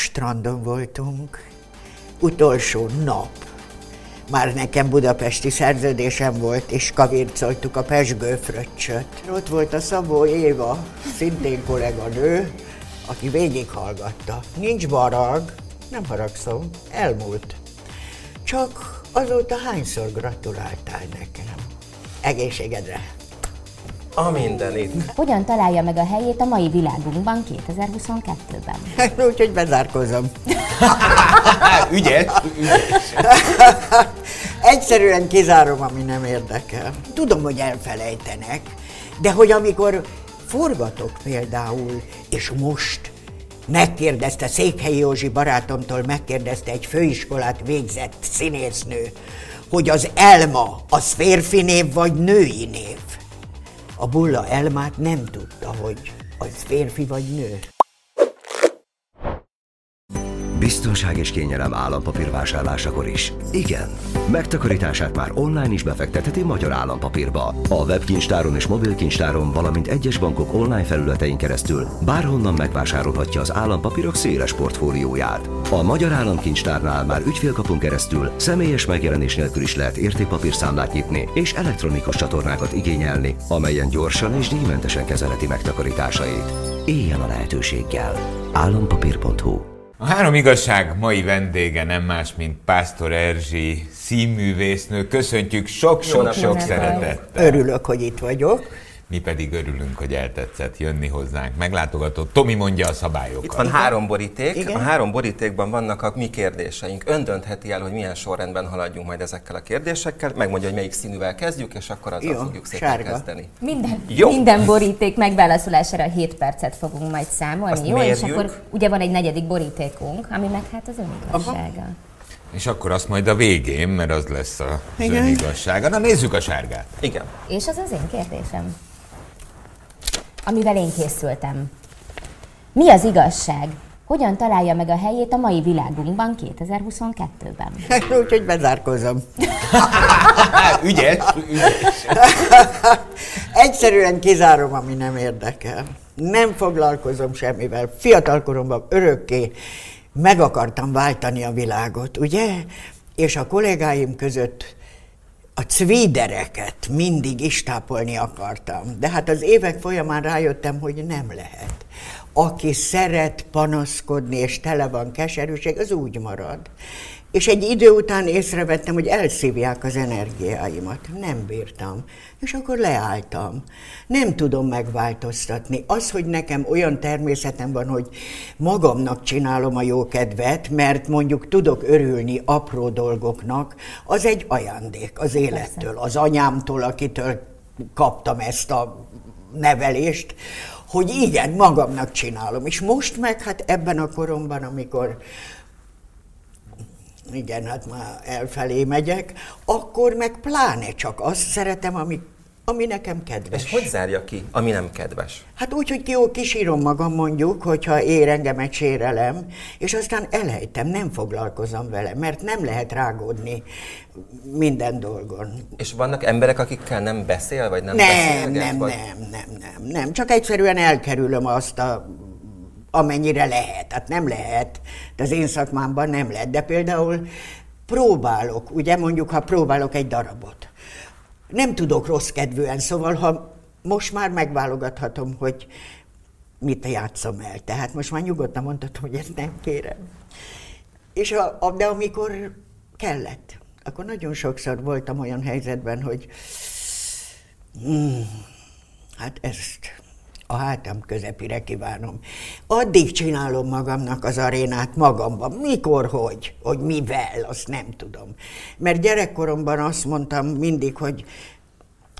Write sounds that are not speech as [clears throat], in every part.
strandon voltunk. Utolsó nap. Már nekem budapesti szerződésem volt, és kavircoltuk a pesgő fröccsöt. Ott volt a Szabó Éva, szintén kolléganő, aki végighallgatta. Nincs barag, nem haragszom, elmúlt. Csak azóta hányszor gratuláltál nekem? Egészségedre! A mindenit. Hogyan találja meg a helyét a mai világunkban 2022-ben? Úgyhogy bezárkozom. [laughs] ügyes, ügyes. Egyszerűen kizárom, ami nem érdekel. Tudom, hogy elfelejtenek, de hogy amikor forgatok például, és most megkérdezte Székhelyi Józsi barátomtól, megkérdezte egy főiskolát végzett színésznő, hogy az Elma az férfi név vagy női név. A bulla Elmát nem tudta, hogy az férfi vagy nő. Biztonság és kényelem állampapír vásárlásakor is. Igen, megtakarítását már online is befektetheti Magyar Állampapírba. A webkincstáron és mobilkincstáron, valamint egyes bankok online felületein keresztül bárhonnan megvásárolhatja az állampapírok széles portfólióját. A Magyar Államkincstárnál már ügyfélkapun keresztül személyes megjelenés nélkül is lehet értékpapírszámlát nyitni és elektronikus csatornákat igényelni, amelyen gyorsan és díjmentesen kezeleti megtakarításait. Éljen a lehetőséggel. Állampapír.hu A három igazság mai vendége nem más, mint Pásztor Erzsi, színművésznő. Köszöntjük sok-sok-sok szeretettel. Örülök, hogy itt vagyok. Mi pedig örülünk, hogy eltetszett jönni hozzánk. Meglátogatott. Tomi mondja a szabályokat. Itt van három boríték, Igen. a három borítékban vannak a mi kérdéseink. Ön döntheti el, hogy milyen sorrendben haladjunk majd ezekkel a kérdésekkel, megmondja, hogy melyik színűvel kezdjük, és akkor azzal Jó, fogjuk szépen sárga. kezdeni. Minden, Jó. minden boríték megválaszolására 7 percet fogunk majd számolni, Azt jó? És mérjük. akkor ugye van egy negyedik borítékunk, ami meg hát az önigazsága. És akkor azt majd a végén, mert az lesz a az Igen. igazsága. Na nézzük a sárgát. Igen. És az az én kérdésem, amivel én készültem. Mi az igazság? Hogyan találja meg a helyét a mai világunkban 2022-ben? [laughs] Úgyhogy bezárkozom. [laughs] ügyes, ügyes. [laughs] Egyszerűen kizárom, ami nem érdekel. Nem foglalkozom semmivel. Fiatalkoromban örökké meg akartam váltani a világot, ugye? És a kollégáim között a cvídereket mindig istápolni akartam. De hát az évek folyamán rájöttem, hogy nem lehet. Aki szeret panaszkodni, és tele van keserűség, az úgy marad. És egy idő után észrevettem, hogy elszívják az energiáimat. Nem bírtam. És akkor leálltam. Nem tudom megváltoztatni. Az, hogy nekem olyan természetem van, hogy magamnak csinálom a jó kedvet, mert mondjuk tudok örülni apró dolgoknak, az egy ajándék az élettől, az anyámtól, akitől kaptam ezt a nevelést, hogy igen, magamnak csinálom. És most meg hát ebben a koromban, amikor igen, hát már elfelé megyek, akkor meg pláne csak azt szeretem, ami, ami nekem kedves. És hogy zárja ki, ami nem kedves? Hát úgy, hogy jó, kisírom magam mondjuk, hogyha ér engemet sérelem, és aztán elejtem, nem foglalkozom vele, mert nem lehet rágódni minden dolgon. És vannak emberek, akikkel nem beszél, vagy nem Nem, nem, vagy... nem, nem, nem, nem. Csak egyszerűen elkerülöm azt a amennyire lehet. Hát nem lehet, de az én szakmámban nem lehet. De például próbálok, ugye mondjuk, ha próbálok egy darabot. Nem tudok rossz kedvűen, szóval ha most már megválogathatom, hogy mit játszom el. Tehát most már nyugodtan mondhatom, hogy ezt nem kérem. És a, de amikor kellett, akkor nagyon sokszor voltam olyan helyzetben, hogy hmm, hát ezt a hátam közepére kívánom. Addig csinálom magamnak az arénát magamban. Mikor, hogy, hogy mivel, azt nem tudom. Mert gyerekkoromban azt mondtam mindig, hogy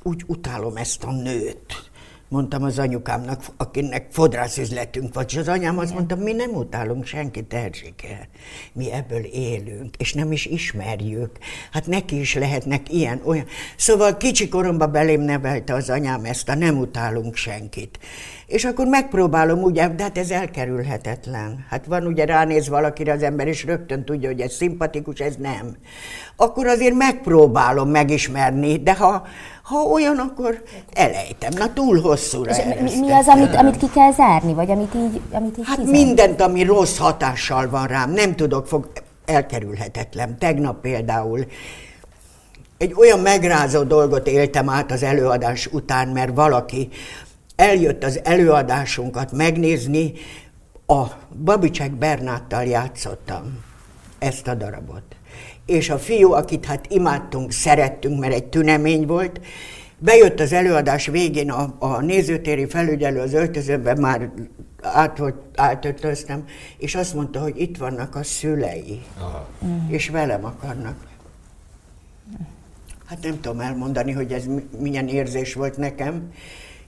úgy utálom ezt a nőt. Mondtam az anyukámnak, akinek fodrászüzletünk volt, és az anyám azt mondta, mi nem utálunk senkit, Erzsike. Mi ebből élünk, és nem is ismerjük. Hát neki is lehetnek ilyen, olyan. Szóval kicsi koromban belém nevelte az anyám ezt a nem utálunk senkit. És akkor megpróbálom, ugye, de hát ez elkerülhetetlen. Hát van ugye ránéz valakire az ember, és rögtön tudja, hogy ez szimpatikus, ez nem. Akkor azért megpróbálom megismerni, de ha, Ha olyan, akkor elejtem. Na túl hosszúra És mi, mi az, amit, amit ki kell zárni, vagy amit így, amit így Hát kizár? mindent, ami rossz hatással van rám, nem tudok, fog, elkerülhetetlen. Tegnap például egy olyan megrázó dolgot éltem át az előadás után, mert valaki eljött az előadásunkat megnézni, a Babicsek Bernáttal játszottam ezt a darabot. És a fiú, akit hát imádtunk, szerettünk, mert egy tünemény volt, bejött az előadás végén a, a nézőtéri felügyelő az öltözőben, már át volt, átöltöztem, és azt mondta, hogy itt vannak a szülei, és velem akarnak. Hát nem tudom elmondani, hogy ez mi- milyen érzés volt nekem.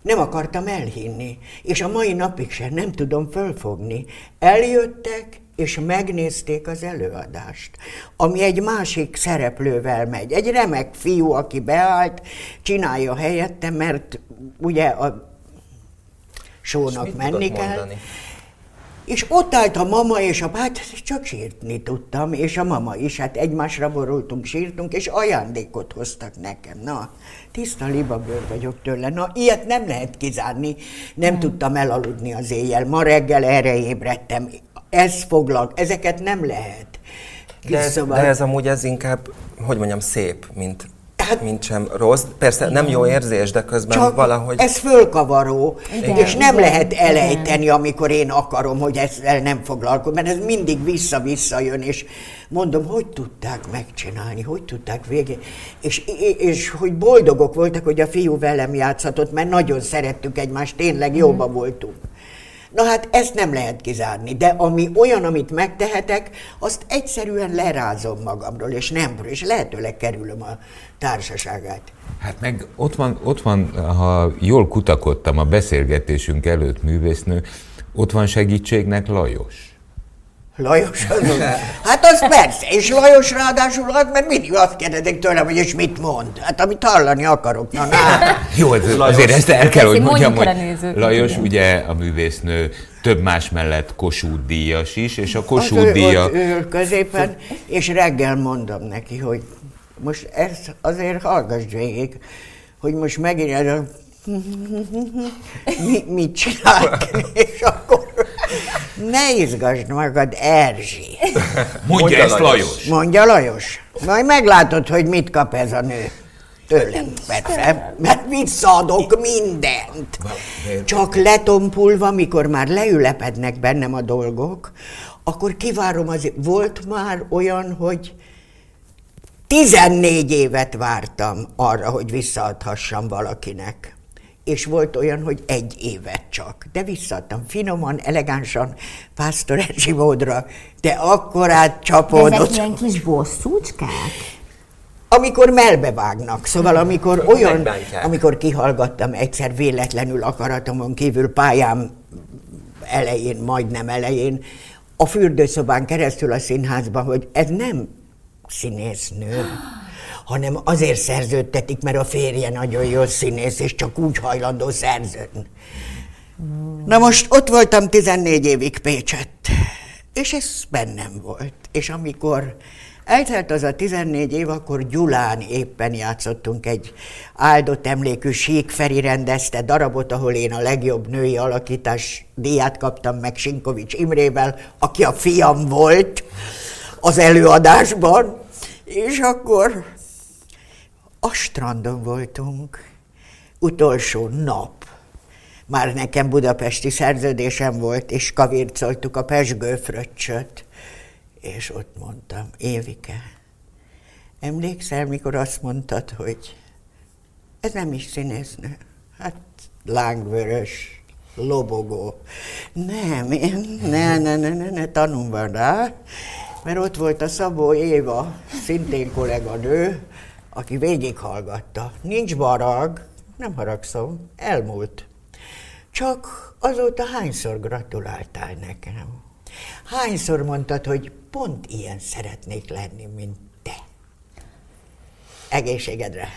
Nem akartam elhinni, és a mai napig sem nem tudom fölfogni. Eljöttek, és megnézték az előadást, ami egy másik szereplővel megy. Egy remek fiú, aki beállt, csinálja helyette, mert ugye a sónak menni kell. mondani? És ott állt a mama és a hát csak sírni tudtam, és a mama is, hát egymásra borultunk, sírtunk, és ajándékot hoztak nekem. Na, tiszta libabőr vagyok tőle. Na, ilyet nem lehet kizárni. Nem tudtam elaludni az éjjel. Ma reggel erre ébredtem. Ez foglak, ezeket nem lehet. De ez, Szóval- de ez amúgy ez inkább, hogy mondjam, szép, mint, Hát- mint sem rossz. Persze nem jó érzés, de közben Csak valahogy... ez fölkavaró, Igen, és nem igen, lehet elejteni, amikor én akarom, hogy ezzel nem foglalkozom, mert ez mindig vissza-vissza jön, és mondom, hogy tudták megcsinálni, hogy tudták végén, és, és hogy boldogok voltak, hogy a fiú velem játszhatott, mert nagyon szerettük egymást, tényleg jóba voltunk. Na hát ezt nem lehet kizárni, de ami olyan, amit megtehetek, azt egyszerűen lerázom magamról, és nem, és lehetőleg kerülöm a társaságát. Hát meg ott van, ott van, ha jól kutakodtam a beszélgetésünk előtt művésznő, ott van segítségnek Lajos. Lajos az, hát az persze, és Lajos ráadásul az, mert mindig azt kérdezik tőlem, hogy és mit mond. Hát amit hallani akarok, na, na. [laughs] Jó, ez, azért ezt el kell, hogy mondjam, hogy Lajos igen. ugye a művésznő több más mellett Kossuth díjas is, és a Az ő Kossuth díja... ott ül középen, és reggel mondom neki, hogy most ezt azért hallgass végig, hogy most megint ez a mi, mit csinálok, és akkor ne izgasd magad, Erzsi. Mondja Mondja ezt Lajos. Lajos. Mondja Lajos. Majd meglátod, hogy mit kap ez a nő. Tőlem, persze, mert visszaadok mindent. Csak letompulva, mikor már leülepednek bennem a dolgok, akkor kivárom az... Volt már olyan, hogy 14 évet vártam arra, hogy visszaadhassam valakinek. És volt olyan, hogy egy évet csak. De visszaadtam finoman, elegánsan, Pásztor Erzsi módra, de akkorát De ezek csapódott. ilyen kis bosszúcskák? Amikor melbevágnak, szóval amikor olyan, Megbántják. amikor kihallgattam egyszer véletlenül akaratomon kívül pályám elején, majdnem elején, a fürdőszobán keresztül a színházban, hogy ez nem színésznő, hanem azért szerződtetik, mert a férje nagyon jó színész, és csak úgy hajlandó szerződni. Na most ott voltam 14 évig Pécsett, és ez bennem volt. És amikor eltelt az a 14 év, akkor Gyulán éppen játszottunk egy áldott emlékű Sík Feri rendezte darabot, ahol én a legjobb női alakítás díját kaptam meg Sinkovics Imrével, aki a fiam volt az előadásban, és akkor a strandon voltunk, utolsó nap. Már nekem budapesti szerződésem volt, és kavircoltuk a pesgő fröccsöt. És ott mondtam, Évike, emlékszel, mikor azt mondtad, hogy ez nem is színésznő, hát lángvörös, lobogó. Nem, én, ne, ne, ne, ne, ne tanulva rá, mert ott volt a Szabó Éva, szintén kolléganő, aki végighallgatta. Nincs barag, nem haragszom, elmúlt. Csak azóta hányszor gratuláltál nekem? Hányszor mondtad, hogy pont ilyen szeretnék lenni, mint te? Egészségedre.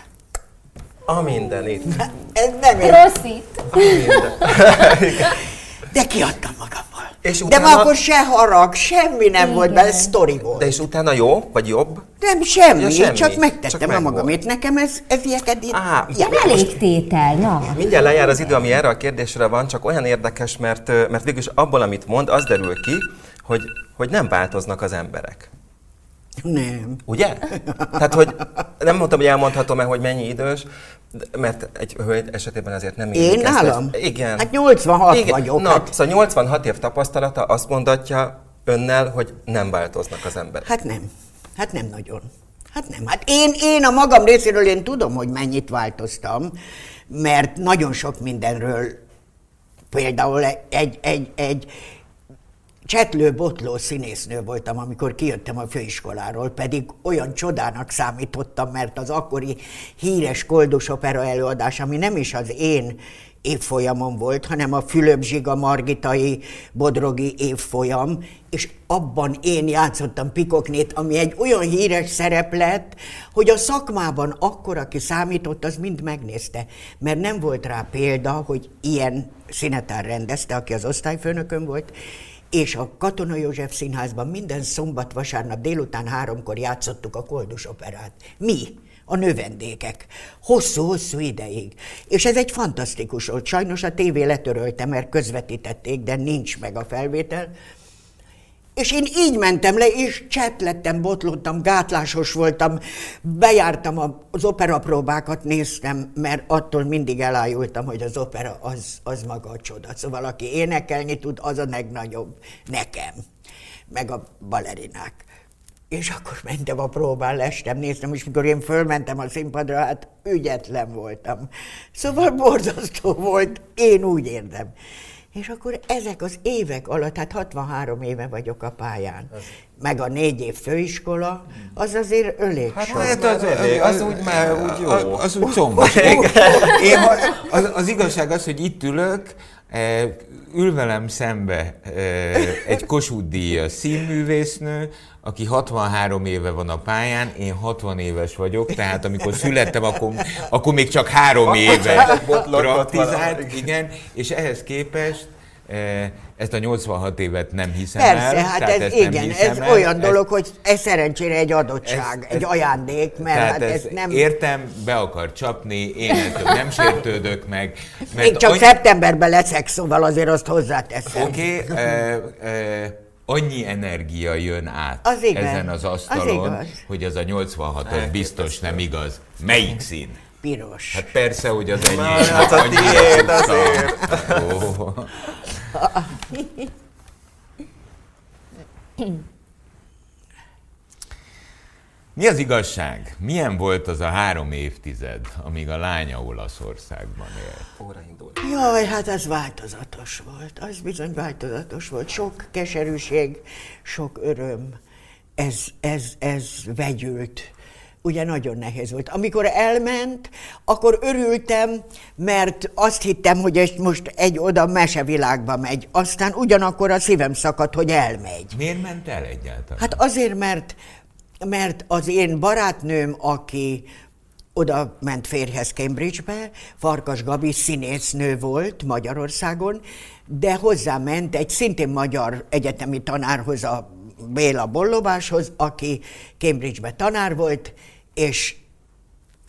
A mindenit. Ez nem. Proszit! [laughs] De kiadtam magammal. És De utána- már akkor se harag, semmi nem volt bele, sztori volt. De és utána jó, vagy jobb? Nem, semmi, Ja, semmi, csak megtettem csak a magamét. Nekem ez, ez ilyeket itt... Á, ja, Nem elég tétel, na. Mindjárt lejár az idő, ami erre a kérdésre van, csak olyan érdekes, mert, mert végülis abból, amit mond, az derül ki, hogy, hogy nem változnak az emberek. Nem. Ugye? Tehát, hogy nem mondtam, hogy elmondhatom-e, hogy mennyi idős, de- mert egy hölgy esetében azért nem Én ezt, nálam? hogy- Igen. Hát 86 vagyok, Na, hát- szóval 86 év tapasztalata azt mondatja önnel, hogy nem változnak az emberek. Hát nem. Hát nem nagyon. Hát nem. Hát én, én a magam részéről én tudom, hogy mennyit változtam, mert nagyon sok mindenről, például egy, egy, egy csetlő botló színésznő voltam, amikor kijöttem a főiskoláról, pedig olyan csodának számítottam, mert az akkori híres Koldus opera előadás, ami nem is az én évfolyamon volt, hanem a Fülöp Zsiga Margitai Bodrogi évfolyam, és abban én játszottam Pikoknét, ami egy olyan híres szerep lett, hogy a szakmában akkor, aki számított, az mind megnézte, mert nem volt rá példa, hogy ilyen színetár rendezte, aki az osztályfőnökön volt, és a Katona József Színházban minden szombat, vasárnap délután háromkor játszottuk a Koldus operát. Mi? A növendékek. Hosszú-hosszú ideig. És ez egy fantasztikus volt. Sajnos a tévé letörölte, mert közvetítették, de nincs meg a felvétel. És én így mentem le, és csetlettem, botlottam, gátlásos voltam, bejártam az operapróbákat, néztem, mert attól mindig elájultam, hogy az opera az, az maga a csoda. Szóval aki énekelni tud, az a legnagyobb nekem, meg a balerinák. És akkor mentem a próbán, lestem, néztem, és mikor én fölmentem a színpadra, hát ügyetlen voltam. Szóval borzasztó volt, én úgy érdem. És akkor ezek az évek alatt, hát 63 éve vagyok a pályán, meg a négy év főiskola, az azért elég Hát sok. az- az elég, az úgy már úgy jó. Az, az úgy combos. Én, az, az igazság az, hogy itt ülök, eh, ül velem szembe eh, egy Kossuth díjas színművésznő, aki 63 éve van a pályán, én 60 éves vagyok, tehát amikor születtem, akkor, akkor még csak három éve praktizált, igen, és ehhez képest eh, ezt a 86 évet nem hiszem Persze, el. hát ez ezt igen, ez el, olyan ezt- dolog, hogy ez szerencsére egy adottság, ez- egy ez- ajándék, mert hát ez, nem... Értem, be akar csapni, én ettől nem sértődök meg. mert Még csak annyi- szeptemberben leszek, szóval azért azt hozzáteszem. Oké, okay, e, e, annyi energia jön át Az igaz, ezen az az asztalon, igaz. hogy az a 86 az biztos nem igaz. Melyik szín? Piros. Hát persze, hogy az enyém. hát a tiéd azért. [laughs] Ó. [laughs] Mi az igazság? Milyen volt az a három évtized, amíg a lánya Olaszországban élt? Óra indul. Jaj, hát az változatos volt, az bizony változatos volt. Sok keserűség, sok öröm, ez, ez, ez vegyült. Ugye nagyon nehéz volt. Amikor elment, akkor örültem, mert azt hittem, hogy ez most egy oda mesevilágba megy. Aztán ugyanakkor a szívem szakadt, hogy elmegy. Miért ment el egyáltalán? Hát azért, mert, mert az én barátnőm, aki oda ment férjhez Cambridgebe, Farkas Gabi színésznő volt Magyarországon, de hozzá ment egy szintén magyar egyetemi tanárhoz, a Béla Bollobáshoz, aki Cambridgebe tanár volt, és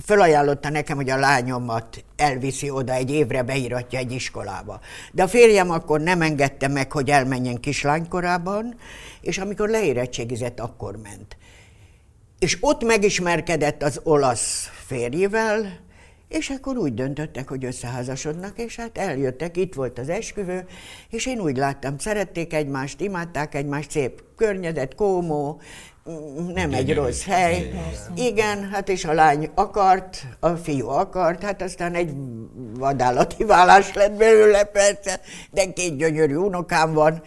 fölajánlotta nekem, hogy a lányomat elviszi oda egy évre, beíratja egy iskolába. De a férjem akkor nem engedte meg, hogy elmenjen kislánykorában, és amikor leérettségizett, akkor ment. És ott megismerkedett az olasz férjével, és akkor úgy döntöttek, hogy összeházasodnak, és hát eljöttek, itt volt az esküvő, és én úgy láttam, szerették egymást, imádták egymást, szép környezet, kómó, nem egy rossz hely. Igen, hát és a lány akart, a fiú akart, hát aztán egy vadállati vállás lett belőle persze, de két gyönyörű unokám van,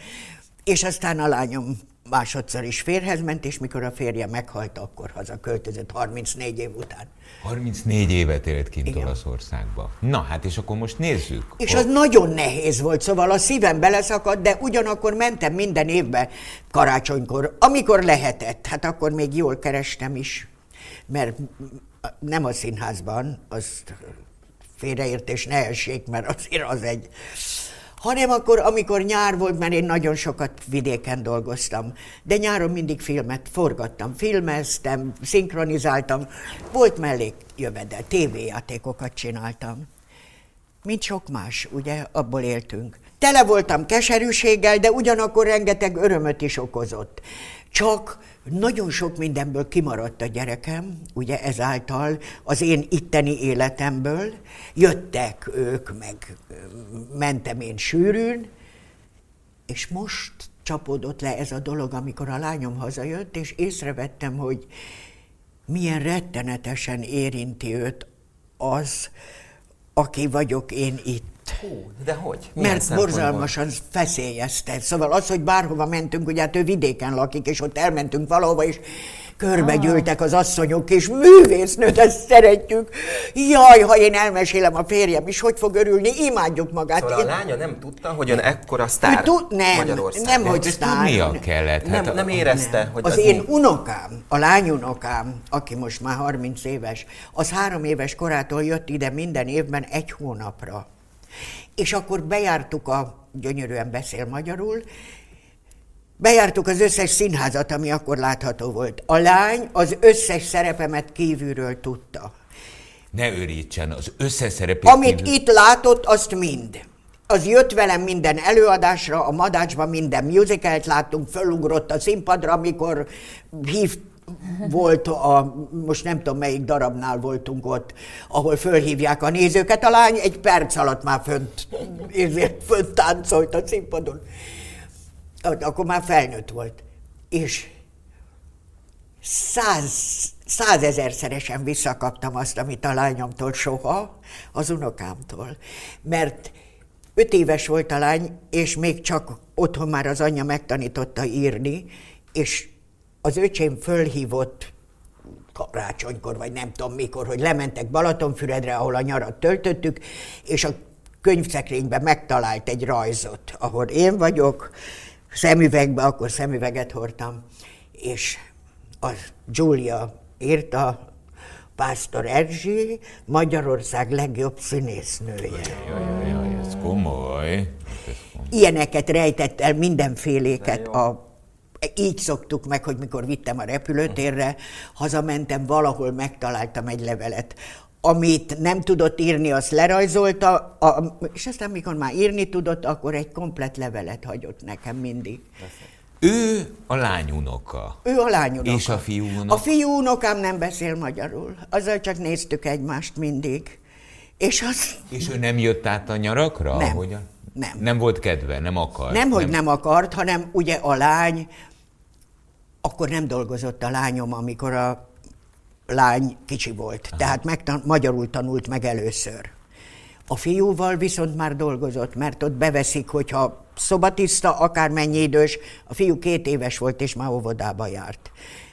és aztán a lányom másodszor is férhez ment, és mikor a férje meghalt, akkor hazaköltözött 34 év után. 34 évet élt kint Igen. Olaszországba. Na hát, és akkor most nézzük. És az nagyon nehéz volt, szóval a szívem beleszakadt, de ugyanakkor mentem minden évben karácsonykor, amikor lehetett. Hát akkor még jól kerestem is, mert nem a színházban, azt félreértés ne essék, mert azért az egy, hanem akkor, amikor nyár volt, mert én nagyon sokat vidéken dolgoztam, de nyáron mindig filmet forgattam, filmeztem, szinkronizáltam, volt mellék jövedel, tévéjátékokat csináltam. Mint sok más, ugye, abból éltünk. Tele voltam keserűséggel, de ugyanakkor rengeteg örömöt is okozott. Csak nagyon sok mindenből kimaradt a gyerekem, ugye ezáltal az én itteni életemből. Jöttek ők, meg mentem én sűrűn, és most csapódott le ez a dolog, amikor a lányom hazajött, és észrevettem, hogy milyen rettenetesen érinti őt az, aki vagyok én itt. Hú, de hogy? Milyen Mert borzalmasan feszélyezte. Szóval az, hogy bárhova mentünk, ugye hát ő vidéken lakik, és ott elmentünk valahova, és körbegyűltek az asszonyok, és művésznőt, ezt szeretjük. Jaj, ha én elmesélem a férjem is, hogy fog örülni, imádjuk magát. Szóval a Én- lánya nem tudta, hogy ön ekkora sztár tud- nem, Magyarországon. nem, hogy sztár. tudnia kellett. Nem, hát nem érezte, hogy Az az én mi? unokám, a lányunokám, aki most már 30 éves, az három éves korától jött ide minden évben egy hónapra. És akkor bejártuk a, gyönyörűen beszél magyarul, bejártuk az összes színházat, ami akkor látható volt. A lány az összes szerepemet kívülről tudta. Ne őrítsen, az összes szerepét Amit kívül- itt látott, azt mind. Az jött velem minden előadásra, a Madácsban minden musicalt láttunk, fölugrott a színpadra, amikor hív volt a, most nem tudom melyik darabnál voltunk ott, ahol fölhívják a nézőket, a lány egy perc alatt már fönt, ezért fönt táncolt a színpadon. Akkor már felnőtt volt. És száz, százezerszeresen visszakaptam azt, amit a lányomtól soha, az unokámtól. Mert öt éves volt a lány, és még csak otthon már az anyja megtanította írni, és az öcsém fölhívott karácsonykor, vagy nem tudom mikor, hogy lementek Balatonfüredre, ahol a nyarat töltöttük, és a könyvszekrényben megtalált egy rajzot, ahol én vagyok, szemüvegbe, akkor szemüveget hordtam, és a Giulia írta, Pásztor Erzsi, Magyarország legjobb színésznője. Jaj, jaj, jaj, ez komoly. Ez komoly. Ilyeneket rejtett el, mindenféléket a így szoktuk meg, hogy mikor vittem a repülőtérre, hazamentem, valahol megtaláltam egy levelet, amit nem tudott írni, azt lerajzolta, a, és aztán mikor már írni tudott, akkor egy komplet levelet hagyott nekem mindig. Ő a lányunoka. Ő a lányunoka. És a fiúunoka? A fiúunokám nem beszél magyarul. Azzal csak néztük egymást mindig. És az És ő nem jött át a nyarakra? Nem. Ahogyan? Nem. Nem volt kedve, nem akart. nem, hogy nem akart, hanem ugye a lány, akkor nem dolgozott a lányom, amikor a lány kicsi volt. Aha. Tehát megtan- magyarul tanult meg először. A fiúval viszont már dolgozott, mert ott beveszik, hogyha szobatiszta, akármennyi idős, a fiú két éves volt, és már óvodába járt.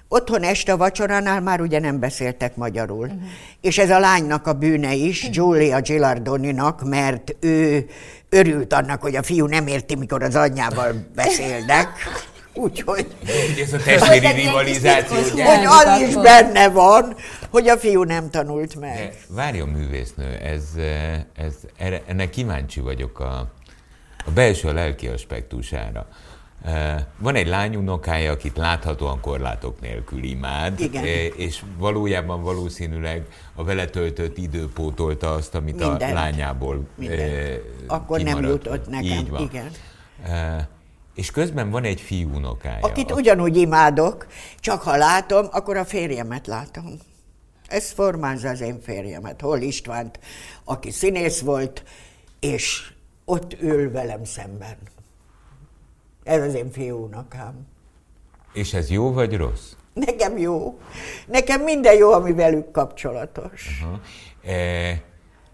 Otthon este a vacsoránál már ugye nem beszéltek magyarul. Uh-huh. És ez a lánynak a bűne is, Giulia Gilardoninak, mert ő örült annak, hogy a fiú nem érti, mikor az anyjával beszélnek. [laughs] Úgyhogy ez a testvéri rivalizáció. hogy az is benne van, hogy a fiú nem tanult meg. De Várjon, művésznő, ez, ez, erre, ennek kíváncsi vagyok a, a belső lelki aspektusára. Van egy lányunokája, akit láthatóan korlátok nélkül imád, Igen. és valójában valószínűleg a vele töltött idő pótolta azt, amit a Mindent. lányából Mindent. eh, Akkor nem kimaradt. jutott nekem, Így van. igen. És közben van egy fiúnokája. Akit ugyanúgy imádok, csak ha látom, akkor a férjemet látom. Ez formázza az én férjemet. Hol Istvánt, aki színész volt, és ott ül velem szemben. Ez az én fiúnakám. És ez jó vagy rossz? Nekem jó. Nekem minden jó, ami velük kapcsolatos. Aha. E,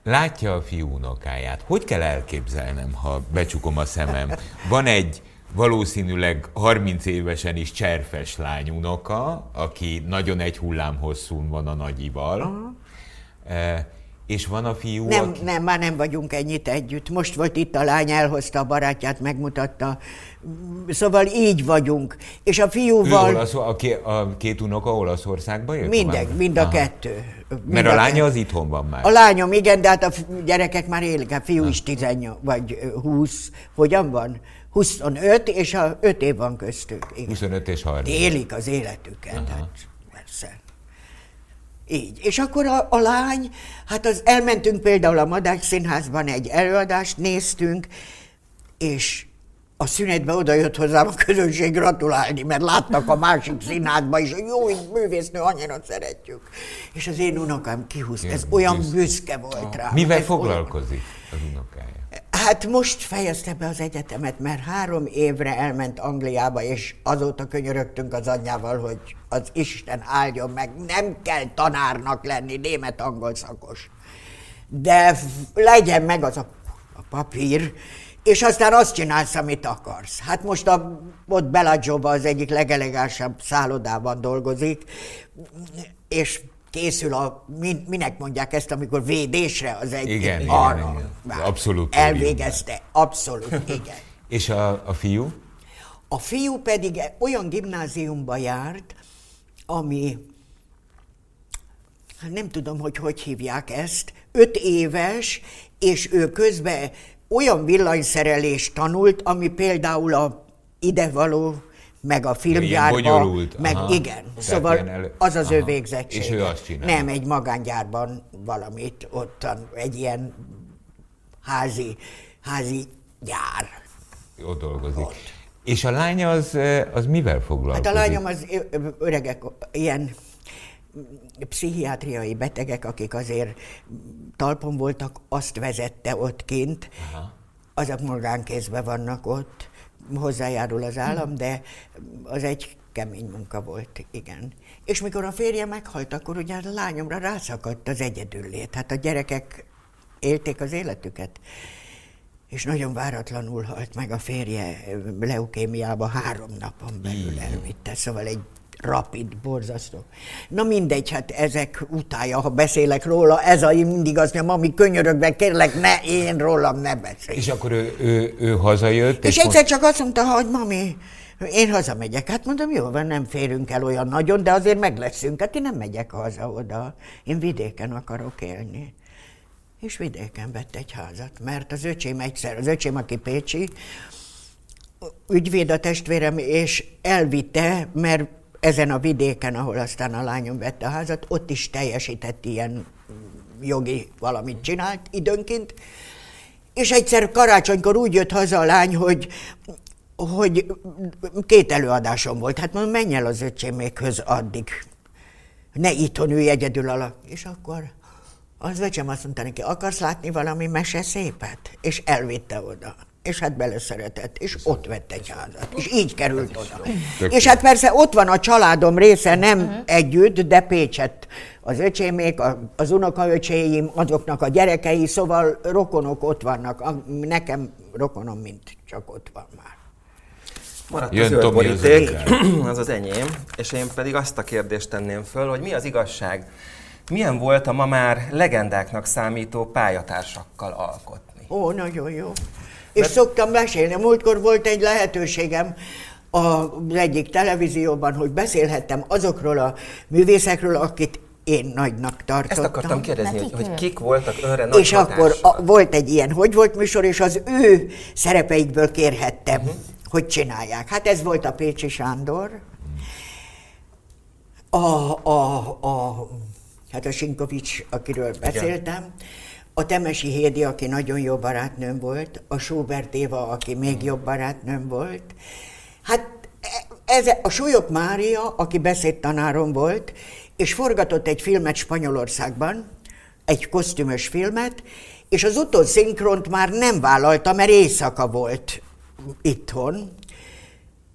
látja a fiú unokáját. Hogy kell elképzelnem, ha becsukom a szemem? Van egy valószínűleg 30 évesen is cserfes lány unoka, aki nagyon egy hullám hosszún van a nagyival, e, És van a fiú, Nem, aki... nem, már nem vagyunk ennyit együtt. Most volt itt a lány, elhozta a barátját, megmutatta. Szóval így vagyunk. És a Ő fiúval olasz, a, ké, a két unoka Olaszországba jött? minden, tovább? mind a Aha. kettő. Mind Mert a lánya kettő. az itthon van már. A lányom, igen, de hát a gyerekek már élik, a fiú is 18, vagy ö, 20, hogyan van? 25, és a 5 év van köztük. Igen. 25 és 30. Élik az életüket, hát persze. Így. És akkor a, a lány, hát az elmentünk például a Madách Színházban egy előadást néztünk, és a szünetbe oda jött hozzám a közönség gratulálni, mert láttak a másik színházba is, hogy jó, így művésznő, annyira szeretjük. És az én unokám kihúzta, ez olyan büszke. volt rá. Mivel Ez olyan- foglalkozik az unokája? Hát most fejezte be az egyetemet, mert három évre elment Angliába, és azóta könyörögtünk az anyjával, hogy az Isten áldjon meg, nem kell tanárnak lenni, német-angol szakos. De legyen meg az a, a papír, és aztán azt csinálsz, amit akarsz. Hát most a, ott Bellagio-ba az egyik legelegánsabb szállodában dolgozik, és készül a, min- minek mondják ezt, amikor védésre az egy Igen, igen, arra. igen. Már Abszolút Elvégezte, abszolút, [laughs] igen. És a, a fiú? A fiú pedig olyan gimnáziumba járt, ami, hát nem tudom, hogy hogy hívják ezt, öt éves, és ő közben olyan villanyszerelést tanult, ami például a idevaló, meg a filmgyárban, meg aha. igen. Tehát Szóval elő- az az ő aha. végzettsége. És ő azt csinálja. Nem, egy magángyárban valamit, ottan egy ilyen házi, házi gyár. Ott dolgozik. És a lánya az, az mivel foglalkozik? Hát a lányom az öregek, ilyen pszichiátriai betegek, akik azért talpon voltak, azt vezette ott kint. Aha. Azok magánkézben vannak ott, hozzájárul az állam, de az egy kemény munka volt, igen. És mikor a férje meghalt, akkor ugye a lányomra rászakadt az egyedüllét. Hát a gyerekek élték az életüket. És nagyon váratlanul halt meg a férje leukémiába három napon belül elvitte, szóval egy rapid, borzasztó. Na mindegy, hát ezek utálja, ha beszélek róla, ez a mindig azt mondja, mami, könyörögve, kérlek, ne, én rólam ne beszélj. És akkor ő, ő, ő hazajött, És és, egyszer csak azt mondta, hogy mami, én hazamegyek. Hát mondom, jó van, nem férünk el olyan nagyon, de azért meg leszünk. Hát én nem megyek haza oda. Én vidéken akarok élni. És vidéken vett egy házat, mert az öcsém egyszer, az öcsém, aki Pécsi, ügyvéd a testvérem, és elvitte, mert ezen a vidéken, ahol aztán a lányom vette a házat, ott is teljesített ilyen jogi valamit csinált időnként, és egyszer karácsonykor úgy jött haza a lány, hogy, hogy két előadásom volt. Hát mondom, menj el az öcsémékhöz addig. Ne itthon ülj egyedül alak. És akkor az öcsém azt mondta neki, akarsz látni valami mese szépet? És elvitte oda. És hát beleszeretett, és ott vett egy házat. És így került oda. És hát persze ott van a családom része, nem együtt, de Pécset. Az öcsémék, az unokaöcséim, azoknak a gyerekei, szóval rokonok ott vannak. Nekem rokonom mint csak ott van már. Maradt Jön a boríték, [clears throat] az az enyém, és én pedig azt a kérdést tenném föl, hogy mi az igazság? Milyen volt a ma már legendáknak számító pályatársakkal alkotni? Ó, nagyon jó. És szoktam mesélni. Múltkor volt egy lehetőségem az egyik televízióban, hogy beszélhettem azokról a művészekről, akit én nagynak tartottam. Ezt akartam kérdezni, hogy, kik hogy kik voltak önre nagy És akkor hatással? a, volt egy ilyen, hogy volt műsor, és az ő szerepeikből kérhettem, uh-huh. hogy csinálják. Hát ez volt a Pécsi Sándor, a, a, a, hát a Sinkovics, akiről beszéltem, a Temesi Hédi, aki nagyon jó barátnőm volt, a Schubert Éva, aki még jobb barátnőm volt. Hát ez, a Súlyok Mária, aki beszédtanárom volt, és forgatott egy filmet Spanyolországban, egy kosztümös filmet, és az utószinkront már nem vállalta, mert éjszaka volt itthon,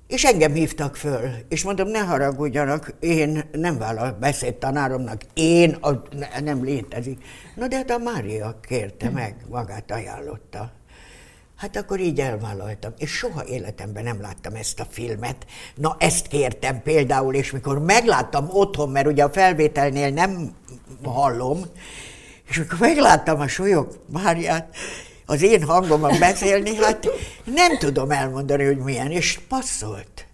és engem hívtak föl, és mondom, ne haragudjanak, én nem vállal beszédtanáromnak, én, a, ne, nem létezik. Na de hát a Mária kérte meg, magát ajánlotta. Hát akkor így elvállaltam, és soha életemben nem láttam ezt a filmet. Na ezt kértem például, és mikor megláttam otthon, mert ugye a felvételnél nem hallom, És amikor megláttam a Súlyog Máriát, az én hangomban beszélni, hát nem tudom elmondani, hogy milyen, és passzolt.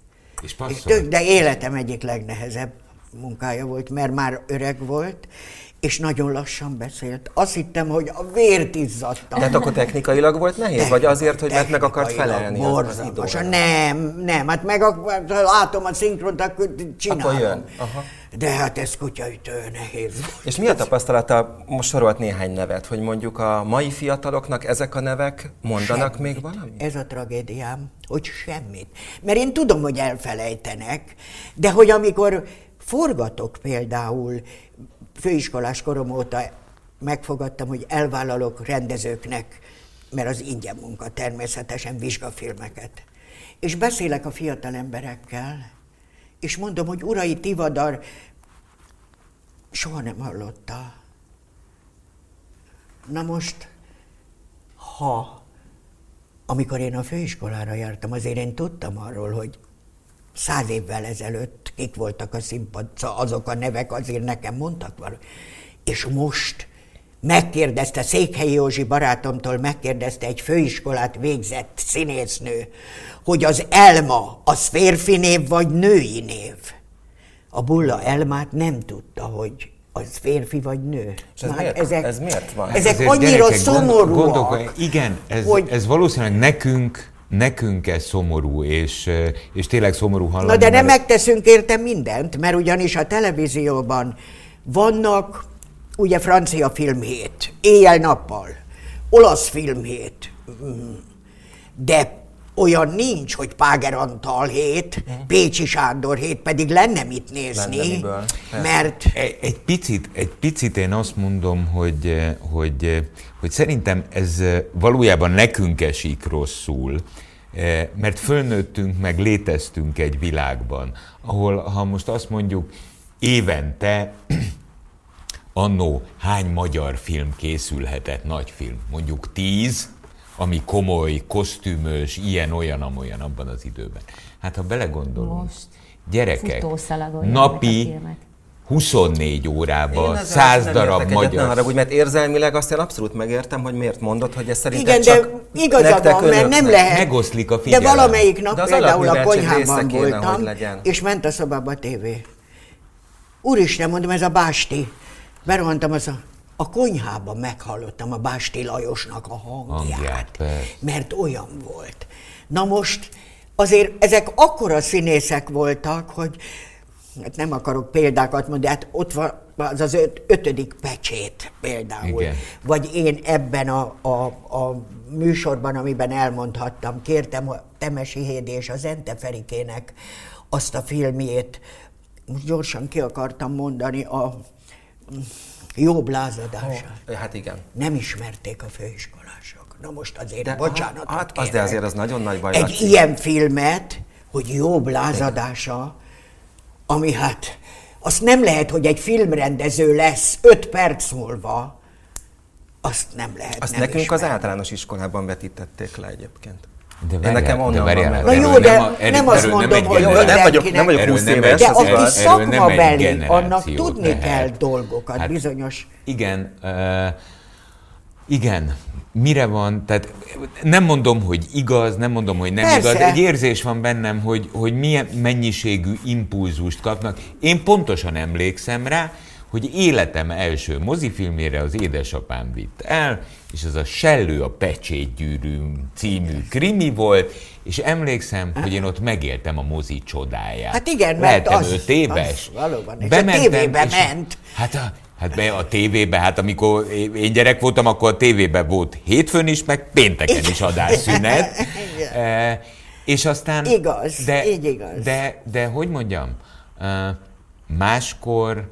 És És passzolt. tök, de életem egyik legnehezebb munkája volt, mert már öreg volt, és nagyon lassan beszélt. Azt hittem, hogy a vért izzadtam. Tehát akkor technikailag volt nehéz? Vagy azért, hogy meg, meg akart felelni időre? Nem, nem, hát meg ak- látom a szinkront, akkor csinálom. Akkor jön. Aha. De hát ez kutyaütő nehéz. És mi a tapasztalata, most sorolt néhány nevet, hogy mondjuk a mai fiataloknak ezek a nevek mondanak még valamit? Ez a tragédiám, hogy semmit. Mert én tudom, hogy elfelejtenek, de hogy amikor forgatok például, főiskolás korom óta megfogadtam, hogy elvállalok rendezőknek, mert az ingyen munka természetesen vizsgafilmeket. És beszélek a fiatal emberekkel, és mondom, hogy urai Tivadar soha nem hallotta. Na most, ha amikor én a főiskolára jártam, azért én tudtam arról, hogy száz évvel ezelőtt kik voltak a színpad, szóval azok a nevek azért nekem mondtak valami. És most megkérdezte, Székhelyi Józsi barátomtól megkérdezte egy főiskolát végzett színésznő, hogy az Elma az férfi név vagy női név. A Bulla Elmát nem tudta, hogy az férfi vagy nő. És ez Már miért- ez miért van? Ezek Ezért annyira gyerekek, gond- szomorúak. gondolkodj- igen, ez, hogy- ez valószínűleg nekünk, nekünk ez szomorú, és, eh, és tényleg szomorú hallani. Na de nem mert- megteszünk érte mindent, mert ugyanis a televízióban vannak ugye francia filmhét, éjjel-nappal, olasz filmhét, mm, de olyan nincs, hogy Páger Antal hét, Pécsi Sándor hét, pedig lenne mit nézni, Lenne miből, mert Egy, egy, picit, egy picit én azt mondom, hogy, eh, hogy, eh, hogy szerintem ez eh, valójában nekünk esik rosszul, mert fölnőttünk, meg léteztünk egy világban, ahol, ha most azt mondjuk, évente [clears throat] annó hány magyar film készülhetett, nagy film, mondjuk tíz, ami komoly, kosztümös, ilyen-olyan, amolyan abban az időben. Hát ha belegondolunk, Most gyerekek, napi filmek. 24 órában, ezzel 100 nem darab magyar. haragudj, mert érzelmileg azt én abszolút megértem, hogy miért mondod, hogy ez szerintem igen, de csak igaza nektek, van, mert nem lehet. Megoszlik a De figyelem. valamelyik nap De például a konyhában kéne, voltam, legyen. és ment a szobába a tévé. Úristen, mondom, ez a Básti. Berohantam az a, a konyhában meghallottam a Básti Lajosnak a hangját, Hangját, mert olyan volt. Na most azért ezek akkora színészek voltak, hogy hát nem akarok példákat mondani, hát ott van az az öt, ötödik pecsét például. Igen. Vagy én ebben a, a, a műsorban, amiben elmondhattam, kértem a Temesi Hédi és az Ente Ferikének azt a filmjét, most gyorsan ki akartam mondani, a jobb lázadását. Hát igen. Nem ismerték a főiskolások. Na most azért, De- bocsánat. hát az, de azért az nagyon nagy baj, Egy Laci. ilyen filmet, hogy jobb lázadása, ami hát, azt nem lehet, hogy egy filmrendező lesz öt perc múlva, azt nem lehet Azt nem nekünk az ismerni. általános iskolában vetítették le egyébként. De várjál, nekem de onnan várjál, van meg. Na jó, de a- erről- nem azt mondom, hogy generáció. nem vagyok, nem vagyok Erről 20 nem éves, De az aki nem szakmabeli, annak tudni kell lehet. dolgokat, bizonyos. Igen, uh, igen, mire van, tehát nem mondom, hogy igaz, nem mondom, hogy nem Persze. igaz, egy érzés van bennem, hogy, hogy milyen mennyiségű impulzust kapnak. Én pontosan emlékszem rá, hogy életem első mozifilmére az édesapám vitt el, és az a Sellő a pecsétgyűrű című krimi volt, és emlékszem, hogy én ott megéltem a mozi csodáját. Hát igen, mert Lehetem az- öt éves. az valóban, és a Bementem, tévébe és- ment. Hát a, hát be a tévébe, hát amikor én gyerek voltam, akkor a tévébe volt hétfőn is, meg pénteken is adásszünet. E, és aztán... Igaz, de, így igaz. De, de hogy mondjam, e, máskor,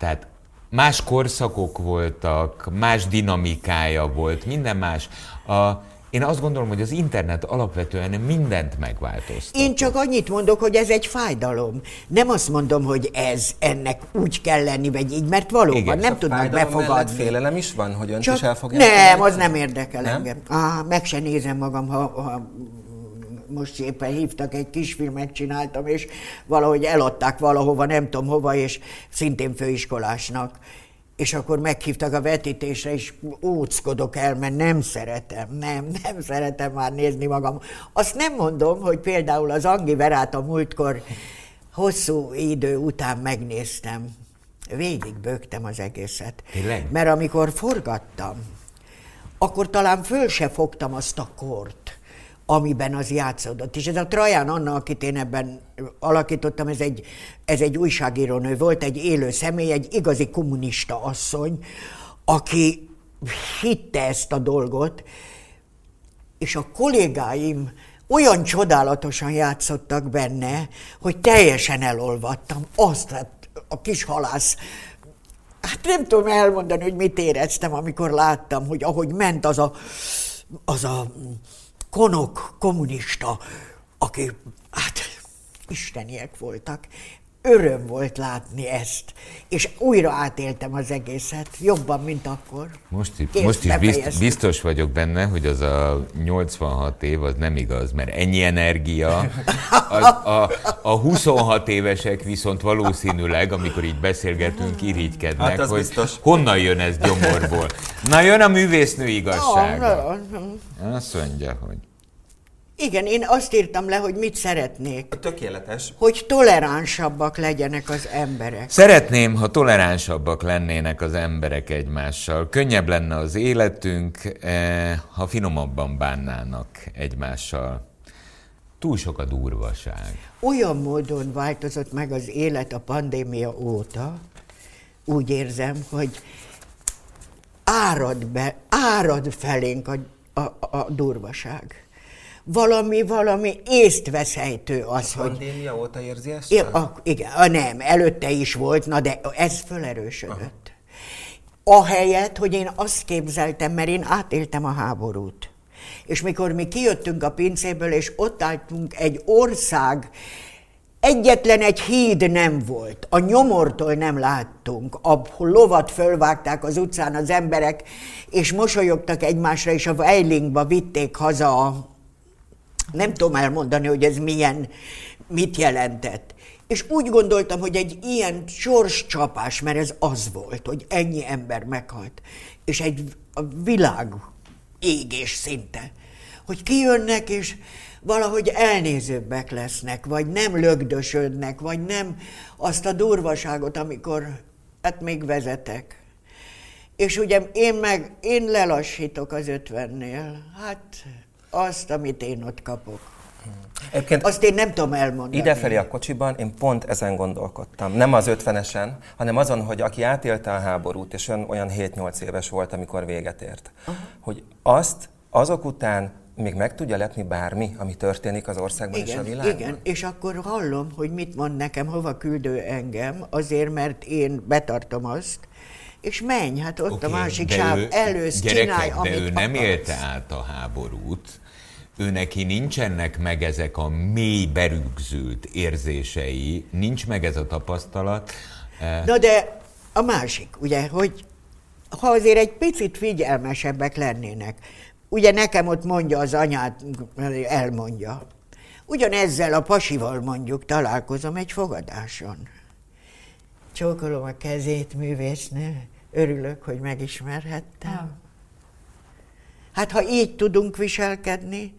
tehát más korszakok voltak, más dinamikája volt, minden más. A, én azt gondolom, hogy az internet alapvetően mindent megváltoztat. Én csak annyit mondok, hogy ez egy fájdalom. Nem azt mondom, hogy ez ennek úgy kell lenni, vagy így, mert valóban Igen. nem tudnak befogadni. félelem is van, hogy önt Csak is el fogják nem, fogni? az nem érdekel Nem? engem. Ah, meg se nézem magam, ha, ha most éppen hívtak, egy kisfilmet csináltam, és valahogy eladták valahova, nem tudom hova, és szintén főiskolásnak. és akkor meghívtak a vetítésre, és óckodok el, mert nem szeretem, nem, nem szeretem már nézni magam. Azt nem mondom, hogy például az Angi Verát a múltkor hosszú idő után megnéztem. Végig bögtem az egészet. Tényleg? Mert amikor forgattam, akkor talán föl se fogtam azt a kort, amiben az játszódott. És ez a Traján Anna, akit én ebben alakítottam, ez egy, ez egy újságírónő volt, egy élő személy, egy igazi kommunista asszony, aki hitte ezt a dolgot, és a kollégáim olyan csodálatosan játszottak benne, hogy teljesen elolvadtam. Azt lett a kis halász Hát nem tudom elmondani, hogy mit éreztem, amikor láttam, hogy ahogy ment az a, az a konok kommunista, aki, hát isteniek voltak. Öröm volt látni ezt, és újra átéltem az egészet, jobban, mint akkor. Most, is- Kész, most is bizt, biztos vagyok benne, hogy az a 86 év az nem igaz, mert ennyi energia, az, a, a 26 évesek viszont valószínűleg, amikor így beszélgetünk, irigykednek, Hát hogy biztos. honnan jön ez gyomorból. Na jön a művésznő igazsága. Azt mondja, hogy Igen, én azt írtam le, hogy mit szeretnék. Tökéletes. Hogy toleránsabbak legyenek az emberek. Szeretném, ha toleránsabbak lennének az emberek egymással. Könnyebb lenne az életünk, eh, ha finomabban bánnának egymással. Túl sok a durvaság. Olyan módon változott meg az élet a pandémia óta, úgy érzem, hogy árad, be, árad felénk a, a, a durvaság. Valami, valami észtveszejtő az, hogy... Pandémia óta érzi ezt? É, csak? a, igen, a, nem, előtte is volt, na de ez fölerősödött. Ahelyett, hogy én azt képzeltem, mert én átéltem a háborút. És mikor mi kijöttünk a pincéből, és ott álltunk egy ország, egyetlen egy híd nem volt, a nyomortól nem láttunk, a lovat fölvágták az utcán az emberek, és mosolyogtak egymásra, és a Weilingba vitték haza a nem tudom elmondani, hogy ez milyen, mit jelentett. És úgy gondoltam, hogy egy ilyen sorscsapás, mert ez az volt, hogy ennyi ember meghalt, és egy a világ égés szinte, hogy kijönnek, és valahogy elnézőbbek lesznek, vagy nem lögdösödnek, vagy nem azt a durvaságot, amikor, hát még vezetek. És ugye én meg, én lelassítok az ötvennél. Hát azt, amit én ott kapok. Egyébként Azt én nem tudom elmondani. Idefelé a kocsiban én pont ezen gondolkodtam. Nem az 50-esen, hanem azon, hogy aki átélte a háborút, és ön olyan 7-8 éves volt, amikor véget ért, hogy azt azok után még meg tudja lepni bármi, ami történik az országban és a Igen, világban? igen, és akkor hallom, hogy mit mond nekem, hova küldő engem, azért, mert én betartom azt, és menj, hát ott Oké, a másik sáv, ő- elősz, gyerekek, csinálj, de amit ő nem akarsz. élte át a háborút, ő neki nincsenek meg ezek a mély berügzült érzései, nincs meg ez a tapasztalat. Eh, Na de a másik, ugye, hogy ha azért egy picit figyelmesebbek lennének, ugye nekem ott mondja az anyád, elmondja, ugyanezzel a pasival mondjuk találkozom egy fogadáson. Csókolom a kezét, művésznő, örülök, hogy megismerhettem. Hát ha így tudunk viselkedni,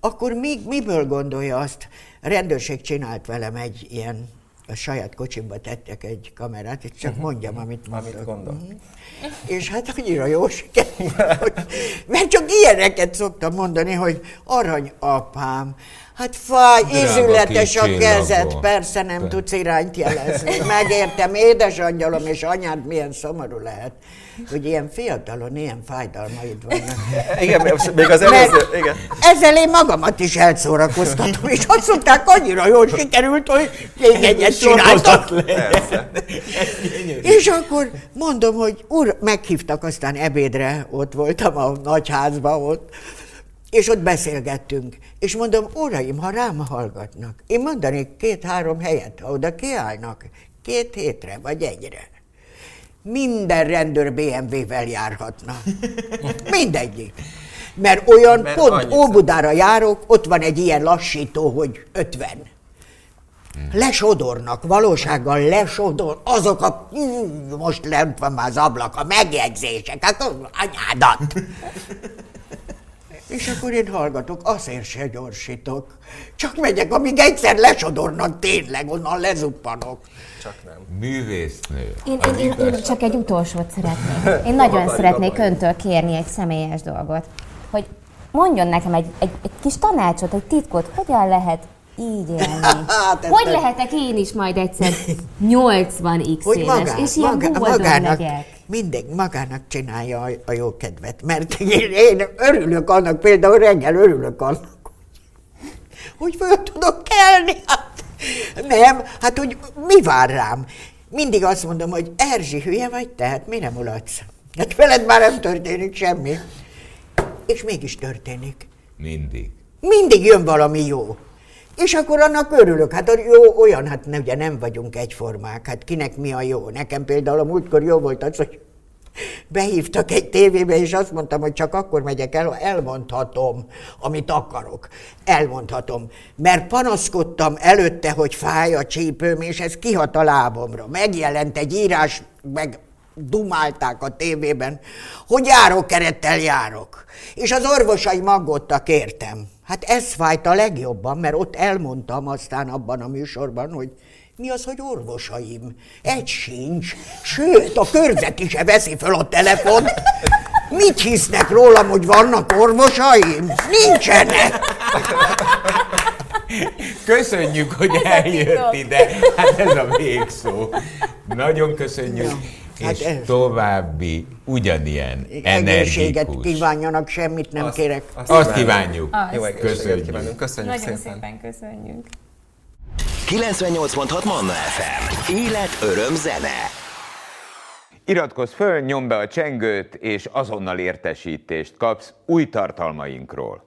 akkor mi, miből gondolja azt? A rendőrség csinált velem egy ilyen, a saját kocsimba tettek egy kamerát, és csak mondjam, amit mondok. Amit gondol. Mhm. És hát annyira jó sikerült, hogy, mert csak ilyeneket szoktam mondani, hogy arany apám, hát fáj, ízületes a kezed, persze nem Te- tudsz irányt jelezni. Megértem, édesangyalom és anyád milyen szomorú lehet, hogy ilyen fiatalon ilyen fájdalmaid vannak. Igen, még az előző, igen. Ezzel én magamat is elszórakoztatom, és azt mondták, annyira jól sikerült, hogy még egyet csináltak. És akkor mondom, hogy úr, meghívtak aztán ebédre, ott voltam a nagyházban ott, és ott beszélgettünk. És mondom, uraim, ha rám hallgatnak, én mondanék két-három helyet, ha oda kiállnak, két hétre vagy egyre. Minden rendőr BMW-vel járhatna. [laughs] Mindegyik. Mert olyan, Mert pont Óbudára járok, ott van egy ilyen lassító, hogy 50. Lesodornak, valósággal lesodor, azok a, most lent van már az ablak, a megjegyzések, hát anyádat. [laughs] És akkor én hallgatok, azért se gyorsítok. Csak megyek, amíg egyszer lesodornak tényleg, onnan lezuppanok. Csak nem. Művésznő. Én, én, én, én csak egy utolsót szeretnék. Én nagyon szeretnék öntől kérni egy személyes dolgot. Hogy mondjon nekem egy, egy, egy kis tanácsot, egy titkot, hogyan lehet így [laughs] élni. Hát ez hogy nem- lehetek én is majd egyszer 80 x Hogy éves, magá, és ilyen magá, magának, legyek. mindig magának csinálja a, a jó kedvet, mert én, én örülök annak, például reggel örülök annak, hogy föl tudok kelni. Hát, nem, hát hogy mi vár rám? Mindig azt mondom, hogy Erzsi, hülye vagy te, hát mire mulatsz? Hát veled már nem történik semmi. És mégis történik. Mindig. Mindig jön valami jó. És akkor annak örülök. Hát jó olyan, hát ne, ugye nem vagyunk egyformák. Hát kinek mi a jó? Nekem például a múltkor jó volt az, hogy behívtak egy tévébe, és azt mondtam, hogy csak akkor megyek el, ha elmondhatom, amit akarok. Elmondhatom. Mert panaszkodtam előtte, hogy fáj a csípőm, és ez kihat a lábomra. Megjelent egy írás, meg dumálták a tévében, hogy járókerettel járok. És az orvosaim aggódtak értem. Hát ez fájt a legjobban, mert ott elmondtam aztán abban a műsorban, hogy mi az, hogy orvosaim? Egy sincs. Sőt, a körzeti se veszi föl a telefont. Mit hisznek rólam, hogy vannak orvosaim? Nincsenek. Köszönjük, hogy eljött ide. Hát ez a végszó. Nagyon köszönjük. Hát és ez- további ugyanilyen Egészséget energikus. kívánjanak, semmit nem Azt- kérek. Azt kívánjuk. Jó egészséget Köszönjük. kívánunk. Köszönjük Nagyon szépen. szépen köszönjük. 98.6 Manna FM. Élet, öröm, zene. Iratkozz föl, nyomd be a csengőt, és azonnal értesítést kapsz új tartalmainkról.